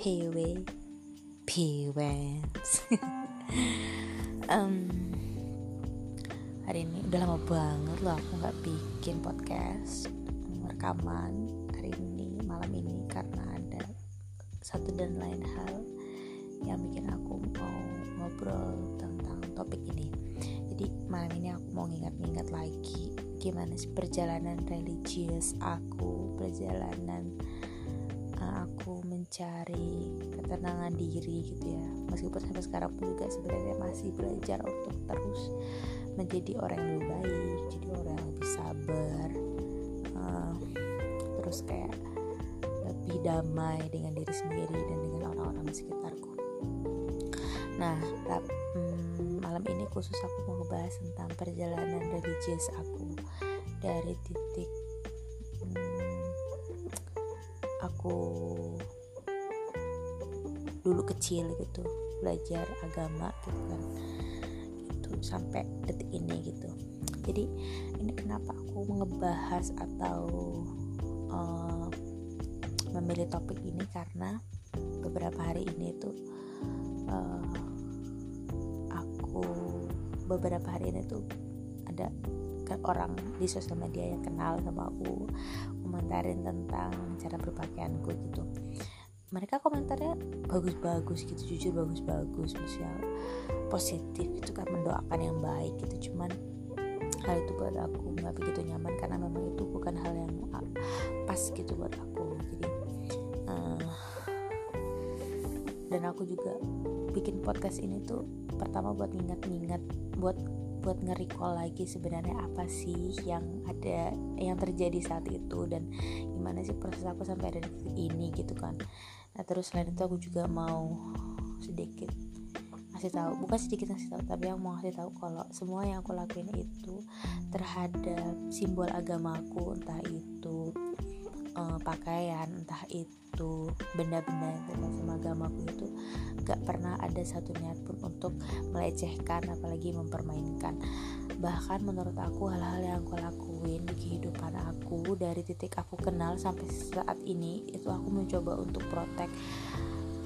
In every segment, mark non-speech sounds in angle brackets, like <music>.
PW PWs um, hari ini udah lama banget loh aku nggak bikin podcast. Rekaman hari ini malam ini karena ada satu dan lain hal yang bikin aku mau ngobrol tentang topik ini. Jadi malam ini aku mau ngingat-ngingat lagi gimana sih perjalanan religius aku perjalanan aku mencari ketenangan diri gitu ya. Meskipun sampai sekarang pun juga sebenarnya masih belajar untuk terus menjadi orang yang lebih baik jadi orang yang lebih sabar uh, terus kayak lebih damai dengan diri sendiri dan dengan orang-orang di sekitarku. Nah hmm, malam ini khusus aku mau ngebahas tentang perjalanan religius aku. Dari titik aku dulu kecil gitu belajar agama gitu kan. Itu sampai detik ini gitu. Jadi ini kenapa aku ngebahas atau uh, memilih topik ini karena beberapa hari ini tuh uh, aku beberapa hari ini tuh ada orang di sosial media yang kenal sama aku komentarin tentang cara berpakaianku gitu. Mereka komentarnya bagus-bagus gitu jujur bagus-bagus maksudnya positif itu kan mendoakan yang baik gitu. Cuman hal itu buat aku nggak begitu nyaman karena memang itu bukan hal yang pas gitu buat aku. Jadi uh, dan aku juga bikin podcast ini tuh pertama buat ngingat-ngingat buat buat nge-recall lagi sebenarnya apa sih yang ada yang terjadi saat itu dan gimana sih proses aku sampai ada di ini gitu kan. Nah terus selain itu aku juga mau sedikit ngasih tahu bukan sedikit ngasih tahu tapi yang mau ngasih tahu kalau semua yang aku lakuin itu terhadap simbol agamaku entah itu uh, pakaian entah itu benda-benda yang terkait sama agamaku itu gak pernah ada satu niat pun untuk melecehkan apalagi mempermainkan. Bahkan menurut aku hal-hal yang aku lakuin di kehidupan aku dari titik aku kenal sampai saat ini itu aku mencoba untuk protect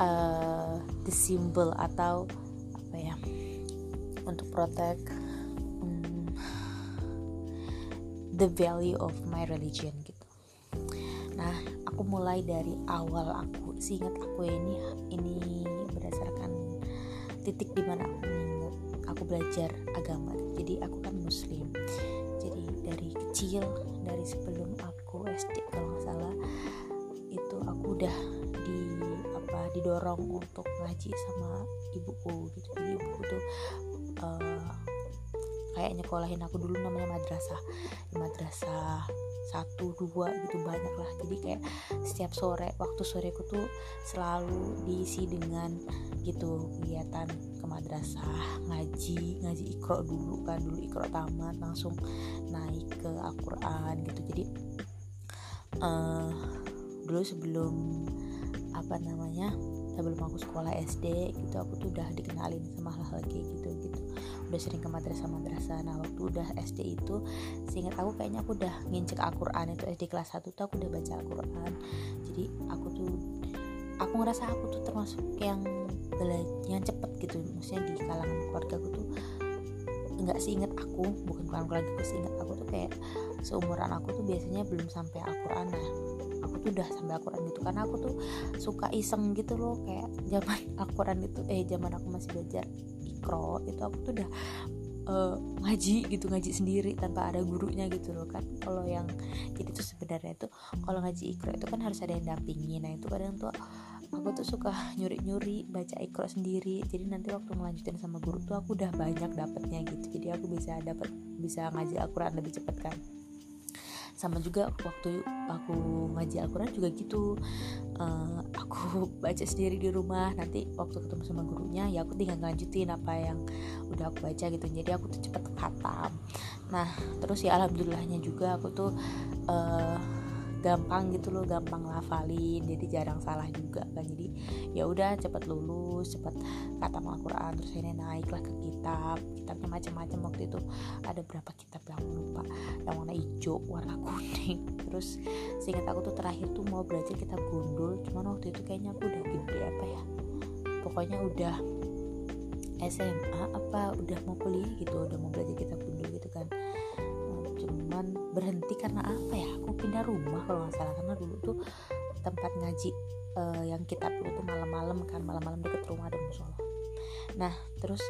uh, the symbol atau apa ya untuk protect um, the value of my religion aku mulai dari awal aku seingat aku ini ini berdasarkan titik di mana aku aku belajar agama. Jadi aku kan muslim. Jadi dari kecil dari sebelum aku SD kalau nggak salah itu aku udah di apa didorong untuk ngaji sama ibuku gitu. Jadi ibuku tuh uh, kayak nyekolahin aku dulu namanya madrasah. Di madrasah satu dua gitu banyak lah. Jadi kayak setiap sore waktu soreku tuh selalu diisi dengan gitu kegiatan ke madrasah ngaji ngaji ikro dulu kan dulu ikro tamat langsung naik ke Al-Quran gitu. Jadi uh, dulu sebelum apa namanya sebelum aku sekolah SD gitu aku tuh udah dikenalin sama hal-hal kayak gitu gitu udah sering ke madrasah-madrasah. Nah waktu udah SD itu seingat aku kayaknya aku udah ngincek Al-Quran itu SD kelas 1 tuh aku udah baca Al-Quran. Jadi aku tuh aku ngerasa aku tuh termasuk yang yang cepet gitu. Maksudnya di kalangan keluarga aku tuh nggak inget aku bukan kalangan keluarga aku inget aku tuh kayak seumuran aku tuh biasanya belum sampai Al-Quran nah udah sampai Al-Quran gitu. Karena aku tuh suka iseng gitu loh kayak zaman <laughs> Al-Quran itu eh zaman aku masih belajar ikro itu aku tuh udah uh, ngaji gitu ngaji sendiri tanpa ada gurunya gitu loh kan. Kalau yang jadi tuh sebenarnya itu kalau ngaji ikro itu kan harus ada yang dampingi. Nah itu kadang tuh aku tuh suka <laughs> nyuri-nyuri baca ikro sendiri. Jadi nanti waktu melanjutin sama guru tuh aku udah banyak dapetnya gitu. Jadi aku bisa dapat bisa ngaji Al-Quran lebih cepet kan sama juga waktu aku ngaji Al-Quran juga gitu. Uh, aku <laughs> baca sendiri di rumah. Nanti waktu ketemu sama gurunya ya aku tinggal lanjutin apa yang udah aku baca gitu. Jadi aku tuh cepet khatam. Nah terus ya alhamdulillahnya juga aku tuh uh, gampang gitu loh gampang ngafalin jadi jarang salah juga kan. Jadi ya udah cepet lulus cepet kata Al-Quran terus ini naiklah ke kitab. Kitabnya macam-macam waktu itu ada berapa kitab yang lupa. Yang warna hijau warna <laughs> kuning. Terus seingat aku tuh terakhir tuh mau belajar kitab gundul cuman waktu itu kayaknya aku udah gede apa ya. Pokoknya udah SMA apa udah mau kuliah gitu udah mau belajar kitab gundul berhenti karena apa ya? Aku pindah rumah kalau nggak salah karena dulu tuh tempat ngaji uh, yang kitab itu malam-malam kan malam-malam deket rumah ada musola nah terus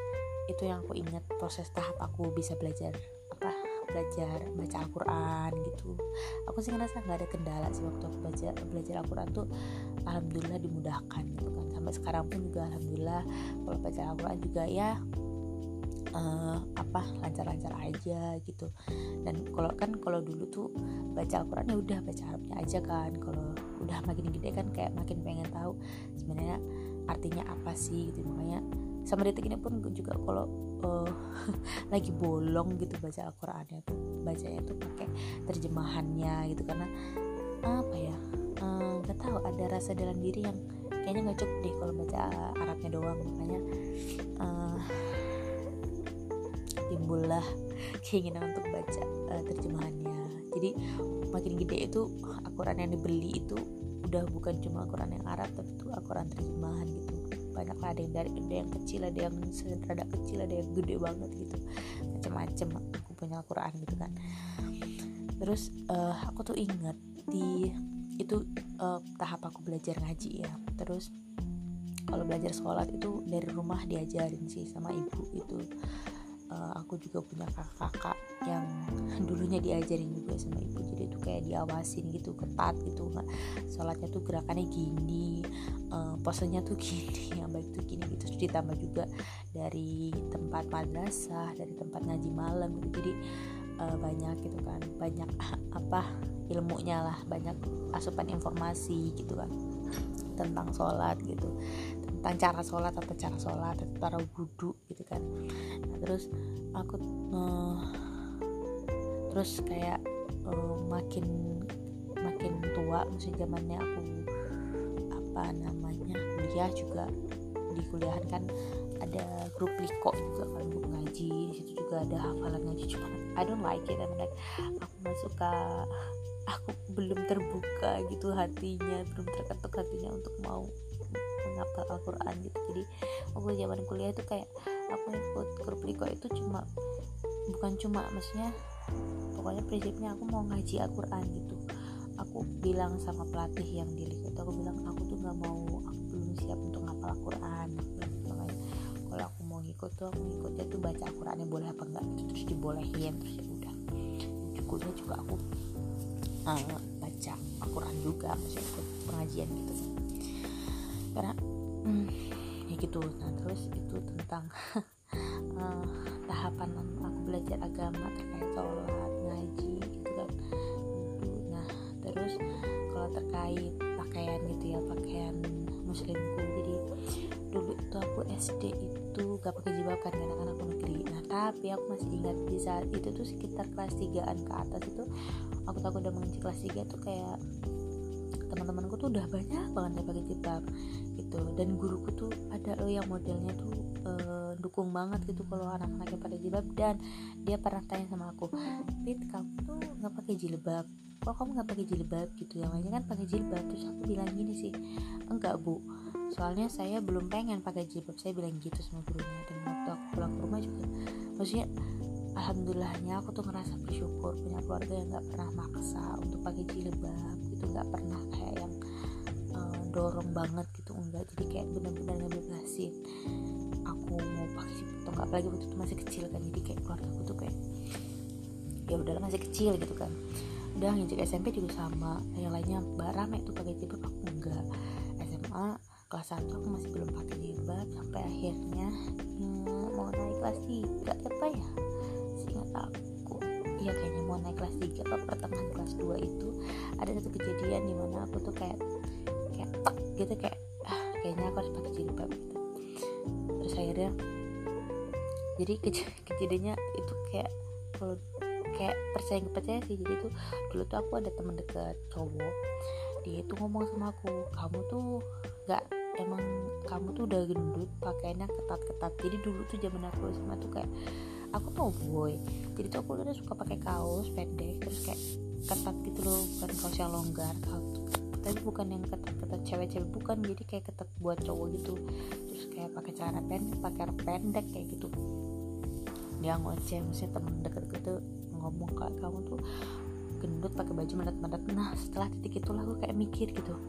itu yang aku ingat proses tahap aku bisa belajar apa belajar baca Al-Quran gitu. Aku sih ngerasa nggak ada kendala sih waktu aku baca belajar Al-Quran tuh alhamdulillah dimudahkan gitu kan. Sampai sekarang pun juga alhamdulillah kalau baca Al-Quran juga ya uh, apa lancar-lancar aja gitu. Dan kalau kan kalau dulu tuh baca Al-Quran ya udah baca Arabnya aja kan. Kalau udah makin gede kan kayak makin pengen tahu sebenarnya artinya apa sih gitu. Makanya sama detik ini pun juga kalau uh, <laughs> lagi bolong gitu baca Al-Qurannya tuh bacanya tuh pakai terjemahannya gitu. Karena apa ya eh, nggak uh, tahu ada rasa dalam diri yang kayaknya nggak cukup deh kalau baca Arabnya doang. Makanya uh, timbullah keinginan untuk baca uh, terjemahannya. Jadi makin gede itu Al-Quran yang dibeli itu udah bukan cuma Al-Quran yang Arab tapi itu Al-Quran terjemahan gitu. Banyak lah ada yang dari ada yang kecil ada yang rada kecil ada yang gede banget gitu. Macam-macam aku punya Al-Quran gitu kan. Terus uh, aku tuh inget di itu uh, tahap aku belajar ngaji ya. Terus kalau belajar sholat itu dari rumah diajarin sih sama ibu itu uh, aku juga punya kakak-kakak yang <laughs> dulunya diajarin juga sama ibu. Jadi itu kayak diawasin gitu ketat gitu nggak sholatnya tuh gerakannya gini uh, posenya tuh <laughs> gini yang baik tuh gini gitu. Terus ditambah juga dari tempat madrasah dari tempat ngaji malam gitu. Jadi uh, banyak gitu kan banyak <laughs> apa ilmunya lah banyak asupan informasi gitu kan tentang sholat gitu. Tentang cara sholat atau cara sholat atau cara wudhu gitu kan. Nah, terus aku uh, terus kayak uh, makin makin tua masih zamannya aku apa namanya kuliah juga di kuliahan kan ada grup liko juga kan grup ngaji di situ juga ada hafalan ngaji cuma I don't like it I mean like aku nggak suka aku belum terbuka gitu hatinya belum terketuk hatinya untuk mau menghafal Al-Quran gitu. Jadi waktu zaman kuliah itu kayak aku ikut grup liko itu cuma bukan cuma maksudnya pokoknya prinsipnya aku mau ngaji Al-Quran gitu. Aku bilang sama pelatih yang di liko itu aku bilang aku tuh nggak mau aku belum siap untuk ngapal Al-Quran. Makanya kalau aku mau ngikut tuh aku ngikutnya tuh baca Al-Qurannya boleh apa enggak gitu. Terus dibolehin terus ya udah. Juga juga aku uh, baca Al-Quran juga maksudnya ikut pengajian gitu karena hmm, ya gitu. Nah terus itu tentang uh, <laughs> tahapan aku belajar agama terkait sholat ngaji gitu kan. Nah terus kalau terkait pakaian gitu ya pakaian muslimku jadi dulu itu aku SD itu gak pakai jilbab kan karena kan aku negeri. Nah tapi aku masih ingat di saat itu tuh sekitar kelas 3an ke atas itu aku takut udah mengaji kelas 3 tuh kayak teman-temanku tuh udah banyak banget yang pakai jilbab gitu. Dan guruku tuh ada loh yang modelnya tuh uh, dukung banget gitu kalau anak-anaknya pada jilbab dan dia pernah tanya sama aku Pit kamu tuh nggak pakai jilbab? Kok kamu nggak pakai jilbab? Gitu. Yang lainnya kan pakai jilbab. Terus aku bilang gini sih enggak bu. Soalnya saya belum pengen pakai jilbab. Saya bilang gitu sama gurunya dan waktu aku pulang ke rumah juga. Maksudnya alhamdulillahnya aku tuh ngerasa bersyukur punya keluarga yang nggak pernah maksa untuk pakai jilbab gitu nggak pernah kayak yang uh, dorong banget gitu enggak. Jadi kayak benar-benar ngebebasin aku mau pakai atau nggak. Apalagi waktu itu masih kecil kan jadi kayak keluarga aku tuh kayak ya udahlah masih kecil gitu kan. Udah ngejek SMP juga sama yang lainnya rame tuh pakai jilbab. Aku enggak. SMA kelas 1 aku masih belum pakai jilbab sampai akhirnya hmm, mau naik kelas 3 apa ya. seingat aku. Iya kayaknya mau naik kelas 3 atau pertengahan kelas 2 itu ada satu kejadian di mana aku tuh kayak kayak gitu kayak ah kayaknya aku harus pakai jilbab gitu. Terus akhirnya jadi kej kejadiannya itu kayak kalau kayak percaya nggak percaya sih. Jadi tuh dulu tuh aku ada teman dekat cowok dia itu ngomong sama aku kamu tuh nggak emang kamu tuh udah gendut pakainya ketat-ketat. Jadi dulu tuh zaman aku sama tuh kayak aku boy. Jadi tuh aku udah suka pakai kaos pendek terus kayak ketat gitu loh bukan kaos yang longgar tapi bukan yang ketat-ketat cewek-cewek bukan jadi kayak ketat buat cowok gitu. Terus kayak pakai celana pendek pakai pendek kayak gitu. Dia ngoceh maksudnya temen deket gitu ngomong kayak kamu tuh gendut pakai baju menet-menet nah setelah titik itulah aku kayak mikir gitu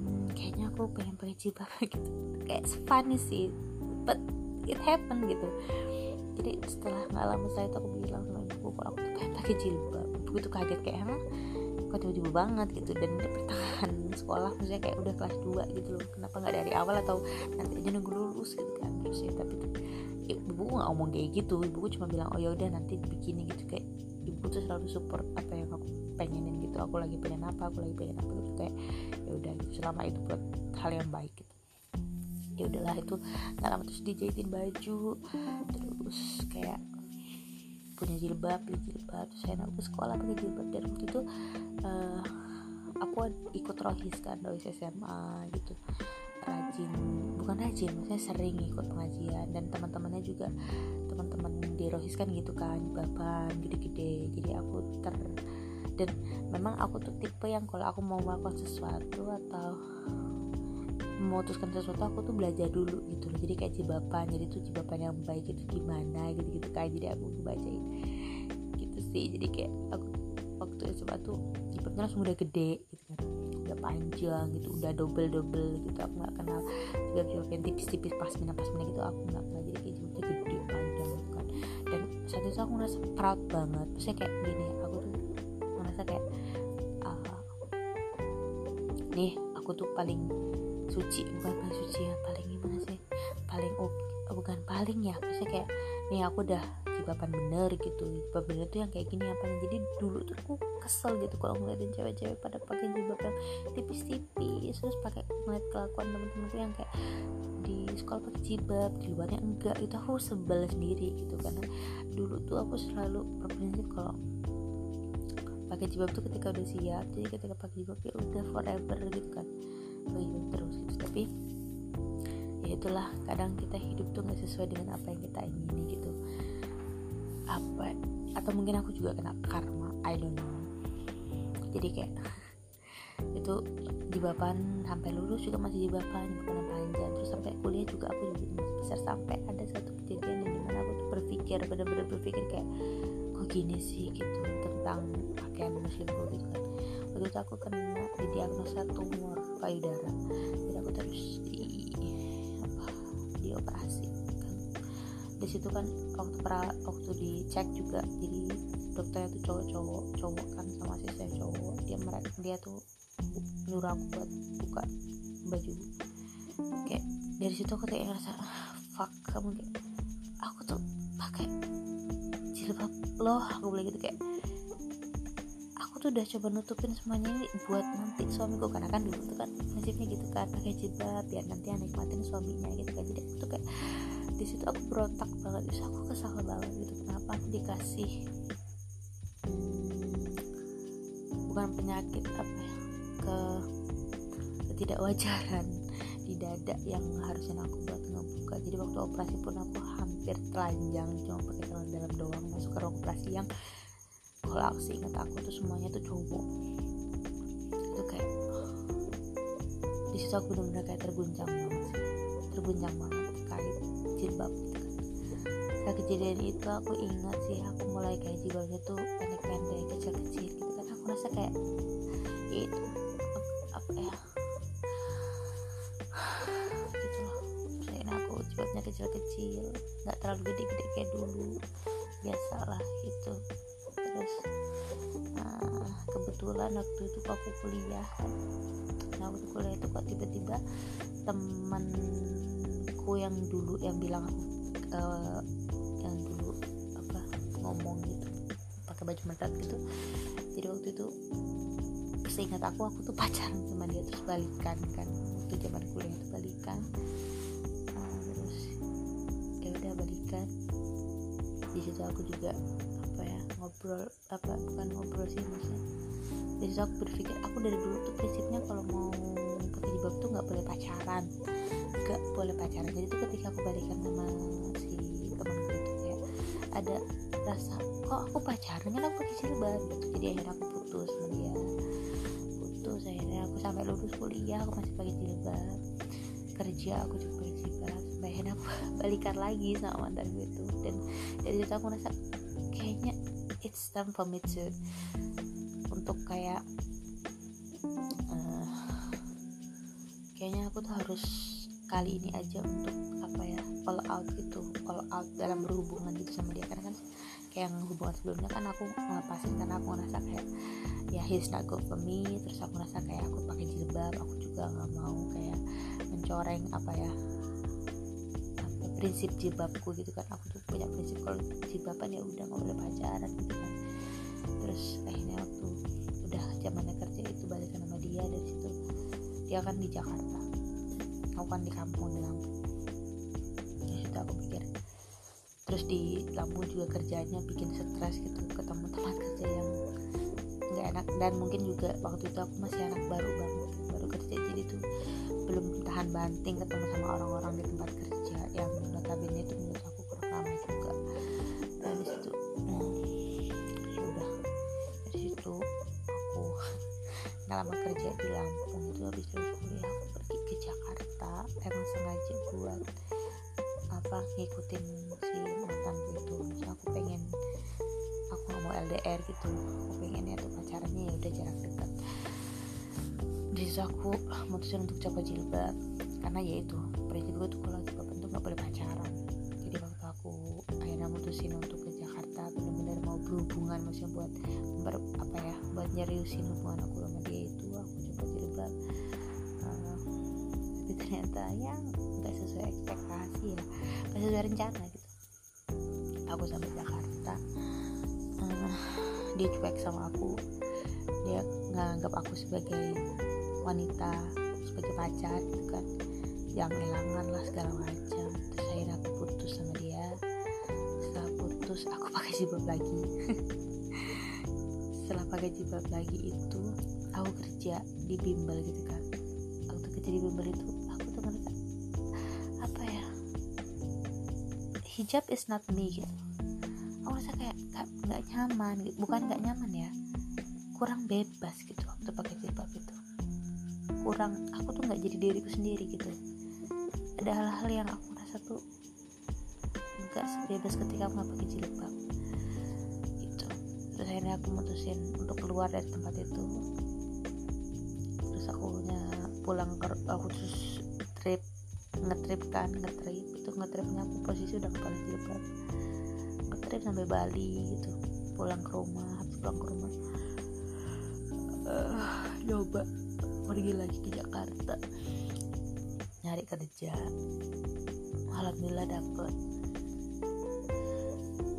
hmm, kayaknya aku pengen pakai jilbab <laughs> gitu. Kayak funny sih but it happen gitu jadi setelah nggak lama setelah itu aku bilang sama ibu kalau aku tuh pengen pakai jilbab. Ibu tuh kaget kayak emang kok tiba-tiba banget? Gitu. Dan di pertengahan sekolah maksudnya kayak udah kelas 2 gitu loh. Kenapa nggak dari awal atau nanti aja nunggu lulus? Gitu kan. Terus ya tapi tuh ibu nggak ngomong kayak gitu. Ibu cuma bilang oh ya udah nanti begini gitu. Kayak ibu tuh selalu support apa yang aku pengenin gitu. Aku lagi pengen apa? Aku lagi pengen apa? Gitu kayak ya udah gitu. Selama itu buat hal yang baik gitu ya udahlah itu nggak lama terus dijahitin baju terus kayak punya jilbab beli jilbab terus saya ke sekolah pakai jilbab dan waktu itu uh, aku ikut rohis kan rohis SMA gitu rajin bukan rajin maksudnya sering ikut pengajian dan teman-temannya juga teman-teman di Rohis kan gitu kan bapan gede-gede jadi aku ter dan memang aku tuh tipe yang kalau aku mau melakukan sesuatu atau memutuskan sesuatu aku tuh belajar dulu gitu loh. Jadi kayak cibapan jadi tuh cibapan yang baik itu gimana gitu gitu kayak jadi aku bacain gitu sih. Jadi kayak aku waktu SMA tuh jilbabnya langsung udah gede gitu kan. Udah panjang gitu udah double double gitu. Aku nggak kenal jilbab jilbab yang tipis-tipis pasmina pasmina gitu. Aku nggak kenal jadi kayak jilbabnya gede panjang gitu kan. Dan saat itu aku ngerasa proud banget. Maksudnya kayak gini aku tuh ngerasa kayak uh, nih aku tuh paling suci bukan paling suci ya paling gimana sih. Paling oh, bukan paling ya maksudnya kayak nih aku udah jibapan bener gitu jilbab bener tuh yang kayak gini apa jadi dulu tuh aku kesel gitu kalau ngeliatin cewek-cewek pada pakai jilbab yang tipis-tipis terus pakai ngeliat kelakuan temen-temenku yang kayak di sekolah pakai jilbab di luarnya enggak itu aku sebel sendiri gitu karena dulu tuh aku selalu berprinsip kalau pakai jilbab tuh ketika udah siap jadi ketika pakai jilbab ya udah forever gitu kan itulah kadang kita hidup tuh nggak sesuai dengan apa yang kita ingini gitu. Apa atau mungkin aku juga kena karma I don't know. Jadi kayak <laughs> itu di bapan sampai lulus juga masih di bapan bukan panjang. Terus sampai kuliah juga aku masih besar sampai ada satu kejadian yang di mana aku tuh berpikir benar-benar berpikir kayak kok gini sih? gitu tentang pakaian muslimku gitu kan waktu itu aku kena di diagnosa tumor payudara. Jadi aku terus di dioperasi kan di situ kan waktu pra, waktu dicek juga jadi dokternya tuh cowok-cowok cowok kan sama saya cowok dia mereka dia tuh nyuruh aku buat buka baju. Kayak dari situ aku kayak ngerasa fuck kamu kayak aku tuh pakai jilbab loh aku bilang gitu kayak tuh udah coba nutupin semuanya ini buat nanti suamiku karena kan dulu tuh kan nasibnya gitu kan pakai jilbab biar nanti yang nikmatin suaminya gitu kan. Jadi aku tuh kayak di situ aku berontak banget terus aku kesal banget gitu kenapa aku dikasih bukan penyakit apa ya ke ketidakwajaran di dada yang harusnya aku buat ngebuka. Jadi waktu operasi pun aku hampir telanjang cuma pakai celana dalam doang masuk ke ruang operasi yang kalau aku ingat aku tuh semuanya tuh cowok. Itu kayak di situ aku benar-benar kayak terguncang banget sih. Terguncang banget terkait jilbab gitu kan. Nah kejadian itu aku ingat sih aku mulai kayak jilbabnya tuh pendek-pendek kecil-kecil gitu kan. Aku rasa kayak ya itu apa ya? Gitu loh Selain aku jilbabnya kecil-kecil nggak terlalu gede-gede kayak dulu. Biasalah itu uh, kebetulan waktu itu aku kuliah. Nah waktu kuliah itu kok tiba-tiba temanku yang dulu yang bilang uh, yang dulu apa ngomong gitu pakai baju medat gitu. Jadi waktu itu seingat aku aku tuh pacaran sama dia terus balikan kan. Waktu zaman kuliah itu balikan. Uh, terus ya udah balikan. Di situ aku juga apa ya ngobrol apa bukan ngobrol sih maksudnya. Jadi aku berpikir aku dari dulu tuh prinsipnya kalau mau pakai jilbab tuh nggak boleh pacaran. Nggak boleh pacaran. Jadi tuh ketika aku balikan sama si temanku itu kayak ada rasa kok aku pacaran? Kan aku pakai jilbab? Gitu. Jadi akhirnya aku putus sama dia. Putus akhirnya aku sampai lulus kuliah aku masih pakai jilbab. Kerja aku juga pakai jilbab. Akhirnya aku <laughs> balikan lagi sama mantan gue itu. Dan dari situ aku merasa kayaknya it's time for me to untuk kayak uh, kayaknya aku tuh harus kali ini aja untuk apa ya all out gitu all out dalam berhubungan gitu sama dia. Karena kan kayak yang hubungan sebelumnya kan aku ngelepasin karena aku ngerasa kayak ya he's not good for me. Terus aku ngerasa kayak aku pakai jilbab aku juga nggak mau kayak mencoreng apa ya prinsip jilbabku gitu kan. Aku tuh punya prinsip kalau jilbaban ya udah nggak boleh pacaran gitu kan. Terus akhirnya waktu udah zamannya kerja itu balik sama dia dari situ dia kan di Jakarta. Aku kan di kampung di Lampung. Dari situ aku pikir. Terus di Lampung juga kerjanya bikin stres gitu ketemu tempat kerja yang nggak enak. Dan mungkin juga waktu itu aku masih anak baru banget. Baru kerja jadi tuh belum tahan banting ketemu sama orang-orang di tempat kerja lama kerja di Lampung itu habis lulus kuliah aku pergi ke Jakarta. Emang sengaja buat apa ngikutin si mantan itu. Maksudnya aku pengen aku nggak mau LDR gitu. Aku pengennya tuh pacarannya ya udah jarak dekat di situ aku mutusin untuk coba jilbab. Karena ya itu prinsip gue tuh kalau jilbab itu nggak boleh pacaran. Jadi waktu aku akhirnya mutusin untuk ke Jakarta benar-benar mau berhubungan maksudnya buat ber, apa ya buat nyeriusin hubungan aku sama tapi ternyata ya nggak sesuai ekspektasi ya. Nggak sesuai rencana gitu. Aku sampai Jakarta. Uh, dia cuek sama aku. Dia nganggap aku sebagai wanita sebagai pacar gitu kan. Yang elangan lah segala macam. Terus akhirnya aku putus sama dia. Setelah putus aku <laughs> pakai jilbab lagi. Setelah pakai jilbab lagi itu aku kerja di bimbel gitu kan. Waktu kerja di bimbel itu hijab is not me gitu. Aku rasa kayak nggak nyaman gitu. Bukan nggak nyaman ya. Kurang bebas gitu waktu pakai jilbab itu. Kurang aku tuh nggak jadi diriku sendiri gitu. Ada hal-hal yang aku rasa tuh nggak sebebas ketika aku nggak pakai jilbab gitu. Terus akhirnya aku mutusin untuk keluar dari tempat itu. Terus aku pulang ke aku terus trip ngetrip kan ngetrip. Itu ngetripnya aku posisi udah kepala jilbab. Ngetrip sampai Bali gitu pulang ke rumah habis pulang ke rumah. Uh, coba pergi lagi ke Jakarta. Nyari kerja. Alhamdulillah dapet.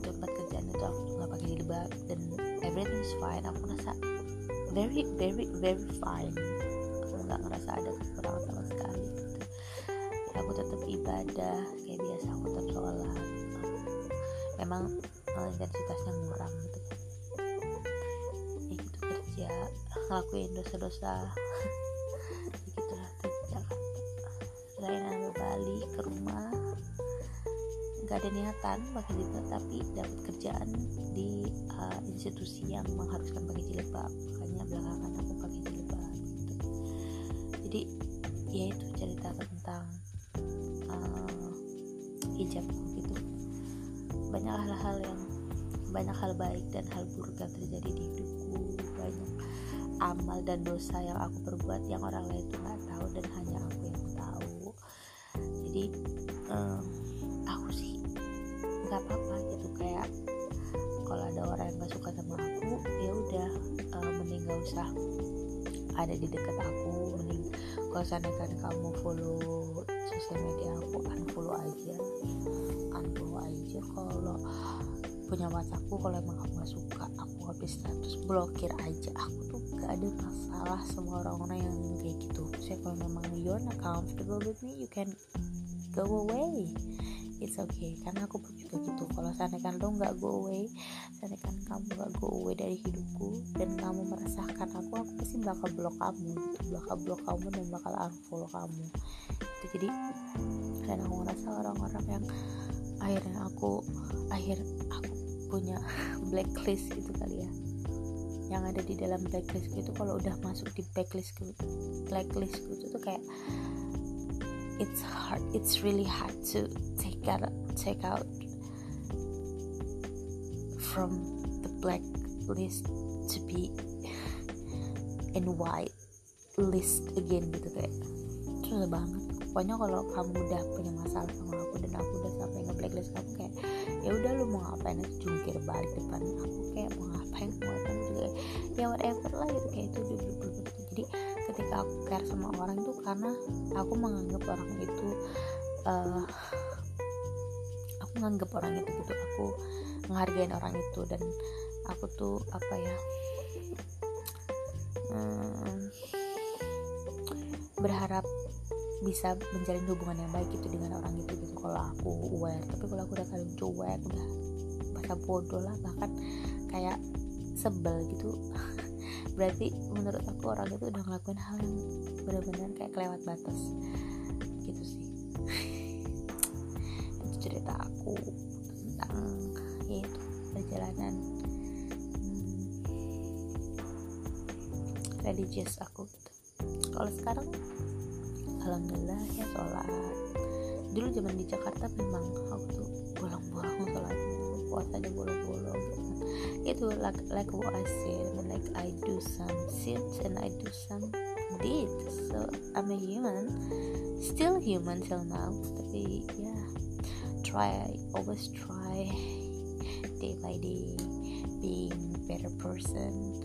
Tempat kerjaan itu aku nggak pakai jilbab dan everything is fine. Aku rasa very very very fine. Aku nggak ngerasa ada kekurangan sama sekali ibadah kayak biasa aku tetap sholat memang intensitasnya ngurang gitu. Ya gitu kerja ngelakuin dosa-dosa. <laughs> Begitulah tuh Jakarta selain ada Bali ke rumah. Gak ada niatan pakai jilbab tapi dapat kerjaan di uh, institusi yang mengharuskan pakai jilbab. Makanya belakangan aku pakai jilbab gitu. jadi ya itu banyak hal baik dan hal buruk yang terjadi di hidupku. Banyak amal dan dosa yang aku perbuat yang orang lain tuh nggak tahu dan hanya aku yang tahu. Jadi um, aku sih nggak apa-apa gitu. Kayak kalau ada orang yang gak suka sama aku ya udah uh, mending gak usah ada di dekat aku. Mending kalau seandainya kamu follow sosial media aku unfollow aja. Unfollow aja kalau punya WhatsAppku kalau emang kamu gak suka aku habis status blokir aja. Aku tuh gak ada masalah sama orang-orang yang kayak gitu. Saya kalau memang you're not comfortable with me you can go away. It's okay karena aku pun juga gitu. Kalau seandainya lo nggak go away seandainya kamu nggak go away dari hidupku dan kamu meresahkan aku aku pasti bakal blok kamu gitu. Bakal blok kamu dan bakal unfollow kamu. Itu jadi dan aku ngerasa orang-orang yang akhirnya aku akhir aku punya <laughs> blacklist gitu kali ya. Yang ada di dalam blacklist itu kalau udah masuk di blacklist blacklist itu tuh kayak it's hard it's really hard to take out take out from the black list to be <laughs> in white list again gitu kayak. Susah banget. Pokoknya kalau kamu udah punya masalah sama aku dan aku udah sampai nge blacklist kamu ya udah lu mau ngapain aja jungkir balik depan aku kayak mau ngapain mau ngapain juga ya whatever lah gitu kayak itu udah jadi ketika aku care sama orang itu karena aku menganggap orang itu uh, aku menganggap orang itu gitu aku menghargai orang itu dan aku tuh apa ya hmm, berharap bisa menjalin hubungan yang baik gitu dengan orang itu gitu. Kalau aku aware tapi kalau aku udah kalian cuek udah bahasa bodoh lah bahkan kayak sebel gitu. <laughs> Berarti menurut aku orang itu udah ngelakuin hal yang benar-benar kayak kelewat batas. Gitu sih. <laughs> Itu cerita aku tentang ya itu perjalanan hmm, religious aku gitu. Kalau sekarang alhamdulillah ya sholat. Dulu zaman di Jakarta memang aku tuh bolong-bolong sholatnya puasanya bolong-bolong. Itu like like what I said like I do some sins and I do some deeds. So I'm a human. Still human till now tapi ya yeah, try always try day by day being better person